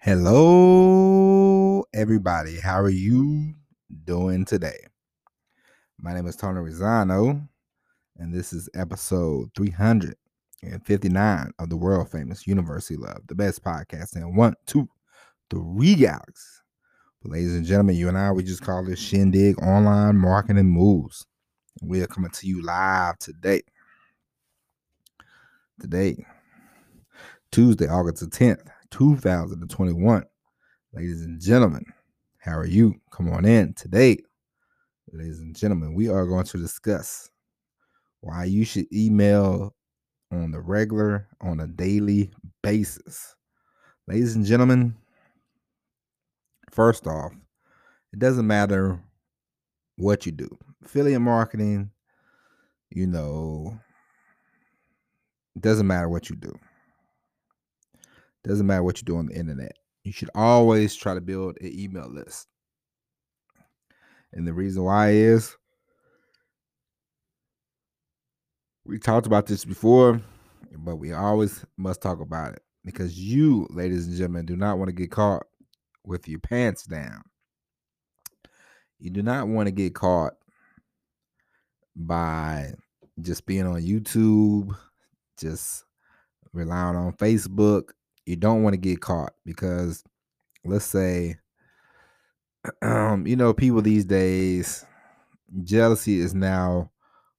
Hello, everybody. How are you doing today? My name is Tony Rosano, and this is episode 359 of the world famous University Love, the best podcast in one, two, three galaxies. But ladies and gentlemen, you and I, we just call this Shindig Online Marketing Moves. We are coming to you live today. Today, Tuesday, August the 10th, 2021. Ladies and gentlemen, how are you? Come on in today. Ladies and gentlemen, we are going to discuss why you should email on the regular, on a daily basis. Ladies and gentlemen, First off, it doesn't matter what you do. Affiliate marketing, you know, it doesn't matter what you do. Doesn't matter what you do on the internet. You should always try to build an email list. And the reason why is we talked about this before, but we always must talk about it because you, ladies and gentlemen, do not want to get caught with your pants down. You do not want to get caught by just being on YouTube, just relying on Facebook. You don't want to get caught because let's say um, you know, people these days, jealousy is now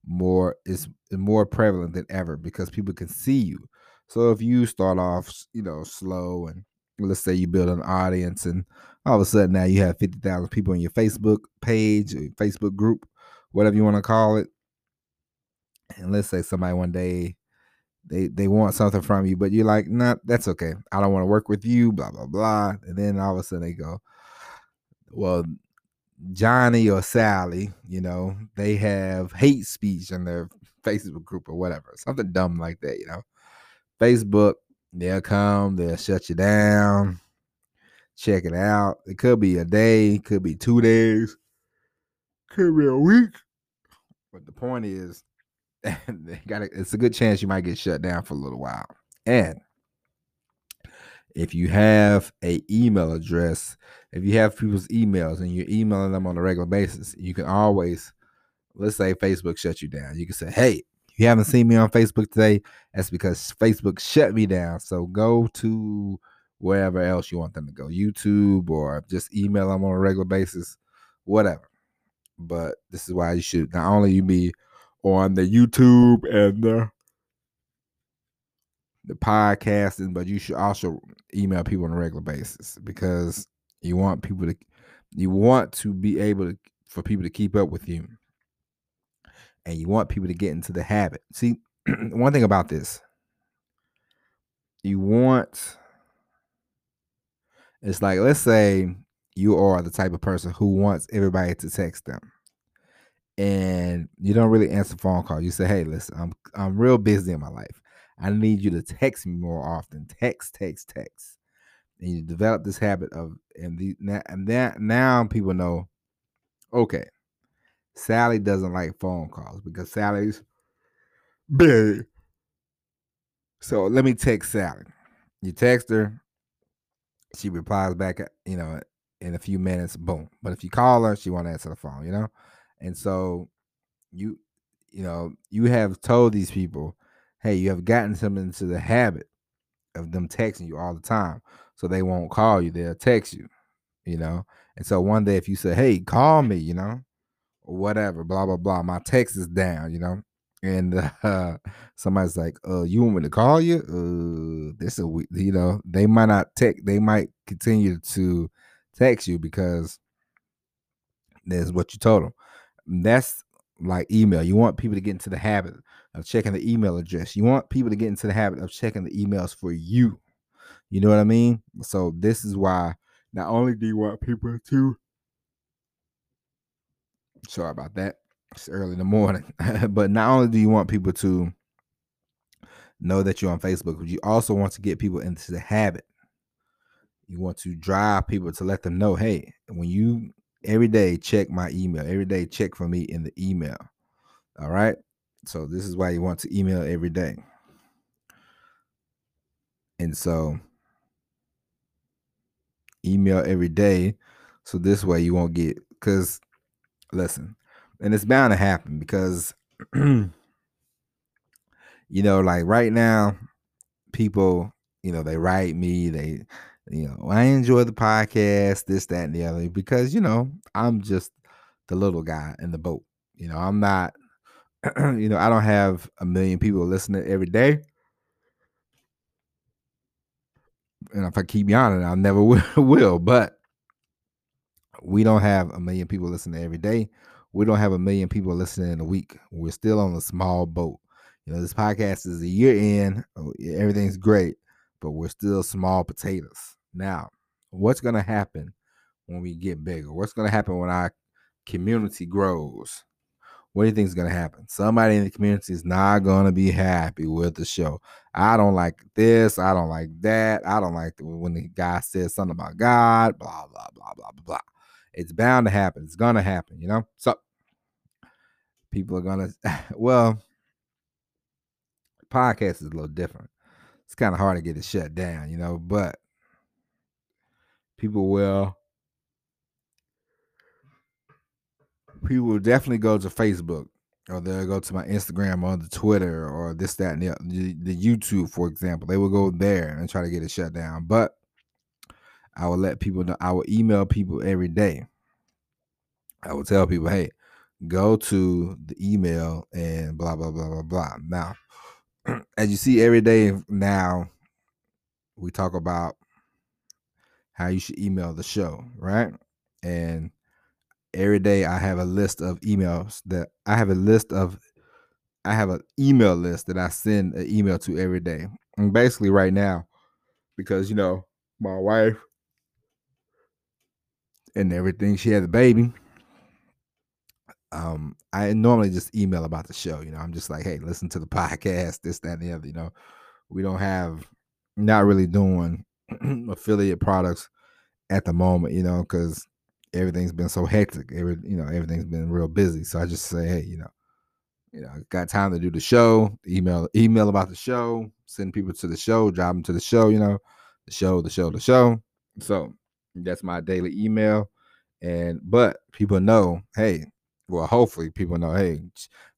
more is more prevalent than ever because people can see you. So if you start off, you know, slow and let's say you build an audience and all of a sudden now you have 50,000 people on your Facebook page or Facebook group, whatever you want to call it. And let's say somebody one day they they want something from you, but you're like, nah, that's okay. I don't want to work with you, blah, blah, blah. And then all of a sudden they go, Well, Johnny or Sally, you know, they have hate speech in their Facebook group or whatever. Something dumb like that, you know. Facebook They'll come, they'll shut you down, check it out. It could be a day, could be two days, could be a week. But the point is, they got it's a good chance you might get shut down for a little while. And if you have a email address, if you have people's emails and you're emailing them on a regular basis, you can always, let's say Facebook shut you down. You can say, hey, you haven't seen me on Facebook today, that's because Facebook shut me down. So go to wherever else you want them to go, YouTube or just email them on a regular basis, whatever. But this is why you should not only you be on the YouTube and the the podcasting, but you should also email people on a regular basis because you want people to you want to be able to for people to keep up with you. And you want people to get into the habit. See, one thing about this, you want it's like let's say you are the type of person who wants everybody to text them and you don't really answer phone calls. You say, "Hey, listen, I'm I'm real busy in my life. I need you to text me more often. Text, text, text." And you develop this habit of and the and that now people know, okay, Sally doesn't like phone calls because Sally's big. So let me text Sally. You text her, she replies back, you know, in a few minutes, boom. But if you call her, she won't answer the phone, you know? And so you, you know, you have told these people, hey, you have gotten them into the habit of them texting you all the time. So they won't call you, they'll text you, you know? And so one day if you say, hey, call me, you know, whatever, blah blah blah. My text is down, you know. And uh, somebody's like, "Uh, you want me to call you?" Uh, this a you know they might not text. They might continue to text you because that's what you told them. That's like email. You want people to get into the habit of checking the email address. You want people to get into the habit of checking the emails for you. You know what I mean? So this is why not only do you want people to Sorry about that. It's early in the morning. but not only do you want people to know that you're on Facebook, but you also want to get people into the habit. You want to drive people to let them know, hey, when you every day check my email, every day check for me in the email. All right. So this is why you want to email every day. And so email every day. So this way you won't get because listen, and it's bound to happen because you know, like right now, people, you know, they write me, they you know, I enjoy the podcast, this, that, and the other, because you know, I'm just the little guy in the boat. You know, I'm not, you know, I don't have a million people listening every day. And if I keep yawning, I never will. But we don't have a million people listening every day. We don't have a million people listening in a week. We're still on a small boat. You know, this podcast is a year in, oh, everything's great, but we're still small potatoes. Now, what's going to happen when we get bigger? What's going to happen when our community grows? What do you think is going to happen? Somebody in the community is not going to be happy with the show. I don't like this. I don't like that. I don't like the, when the guy says something about God, blah, blah, blah, blah, blah, blah. It's bound to happen. It's going to happen, you know? So people are going to, well, podcast is a little different. It's kind of hard to get it shut down, you know, but people will people will definitely go to Facebook or they'll go to my Instagram or the Twitter or this, that, and the, the, YouTube, for example. They will go there and try to get it shut down. But I will let people know. I will email people every day. I will tell people, hey, go to the email and blah blah blah blah blah. Now, as you see every day now, we talk about how you should email the show, right? And every day I have a list of emails that I have a list of I have an email list that I send an email to every day. And basically right now, because you know, my wife and everything, she had a baby. Um, I normally just email about the show. You know, I'm just like, hey, listen to the podcast, this, that, and the other. You know, we don't have not really doing affiliate products at the moment, you know, because everything's been so hectic. Every you know, everything's been real busy. So I just say, hey, you know, you know, got time to do the show, email, email about the show, send people to the show, drive them to the show, you know, the show, the show, the show. So that's my daily email. And but people know, hey, well, hopefully people know, hey,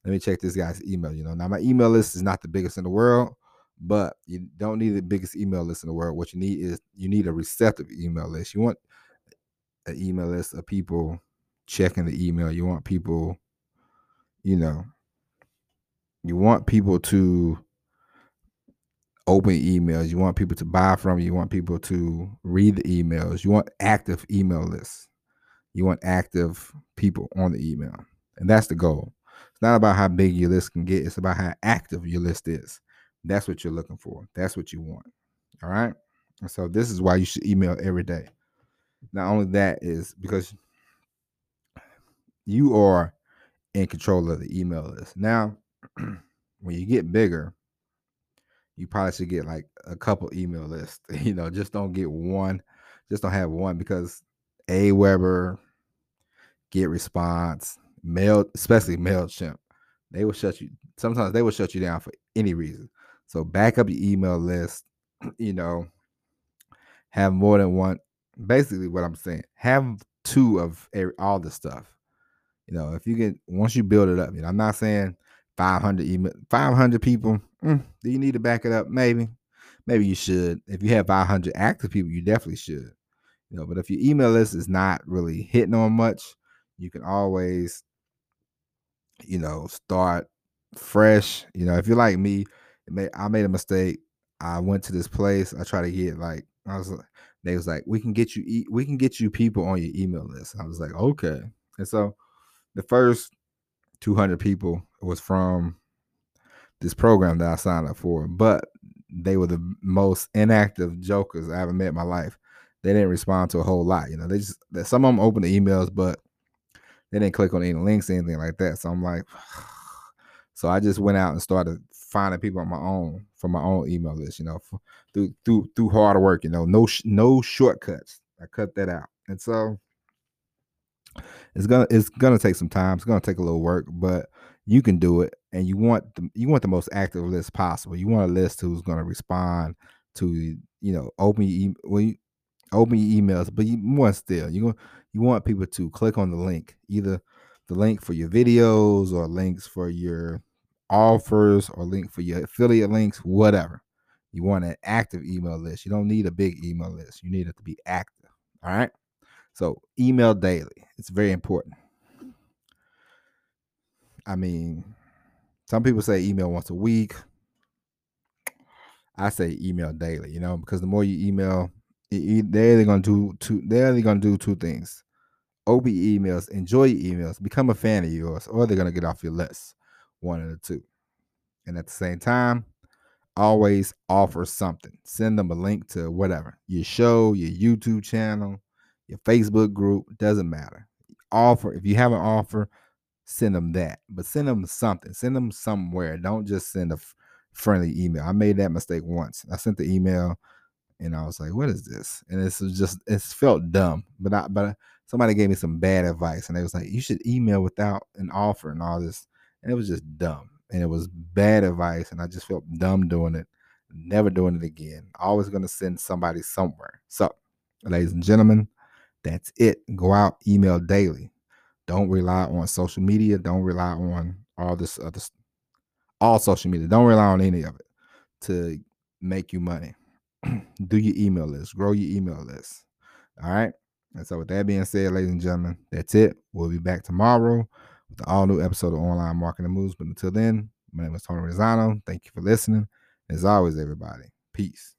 let me check this guy's email. You know, now my email list is not the biggest in the world, but you don't need the biggest email list in the world. What you need is you need a receptive email list. You want an email list of people checking the email. You want people, you know, you want people to open emails. You want people to buy from you. You want people to read the emails. You want active email lists. You want active people on the email. And that's the goal. It's not about how big your list can get, it's about how active your list is. That's what you're looking for. That's what you want. All right. And so this is why you should email every day. Not only that is because you are in control of the email list. Now, when you get bigger, you probably should get like a couple email lists. You know, just don't get one. Just don't have one because Aweber, Get Response, Mail, especially Mailchimp, they will shut you. Sometimes they will shut you down for any reason. So back up your email list. You know, have more than one. Basically, what I'm saying, have two of every, all the stuff. You know, if you get once you build it up, you know, I'm not saying 500 email, 500 people. Mm, do you need to back it up? Maybe, maybe you should. If you have 500 active people, you definitely should. You know, but if your email list is not really hitting on much, you can always, you know, start fresh. You know, if you're like me, I made a mistake. I went to this place. I tried to get like I was. They was like, we can get you. We can get you people on your email list. I was like, okay. And so, the first 200 people was from this program that I signed up for, but they were the most inactive jokers I ever met in my life. They didn't respond to a whole lot. You know, they just some of them opened the emails, but they didn't click on any links anything like that. So I'm like, so I just went out and started finding people on my own from my own email list. You know, through through through hard work. You know, no no shortcuts. I cut that out, and so it's gonna it's gonna take some time. It's gonna take a little work, but you can do it. And you want the you want the most active list possible. You want a list who's gonna respond to you know open your when you, open your emails, but you more still, you you want people to click on the link, either the link for your videos or links for your offers or link for your affiliate links, whatever. You want an active email list. You don't need a big email list. You need it to be active. All right. So email daily. It's very important. I mean, some people say email once a week. I say email daily, you know, because the more you email, they're either gonna do two. They're gonna do two things: OB emails, enjoy your emails, become a fan of yours, or they're gonna get off your list. One of the two. And at the same time, always offer something. Send them a link to whatever your show, your YouTube channel, your Facebook group. Doesn't matter. Offer if you have an offer, send them that. But send them something. Send them somewhere. Don't just send a f- friendly email. I made that mistake once. I sent the email and I was like, "What is this?" And was just it felt dumb. But I but somebody gave me some bad advice, and they was like, "You should email without an offer and all this," and it was just dumb and it was bad advice, and I just felt dumb doing it. Never doing it again. Always gonna send somebody somewhere. So, ladies and gentlemen, that's it. Go out, email daily. Don't rely on social media. Don't rely on all this other all social media. Don't rely on any of it to make you money. Do your email list. Grow your email list. All right. And so, with that being said, ladies and gentlemen, that's it. We'll be back tomorrow with an all new episode of Online Marketing Moves. But until then, my name is Tony Rosano. Thank you for listening. As always, everybody, peace.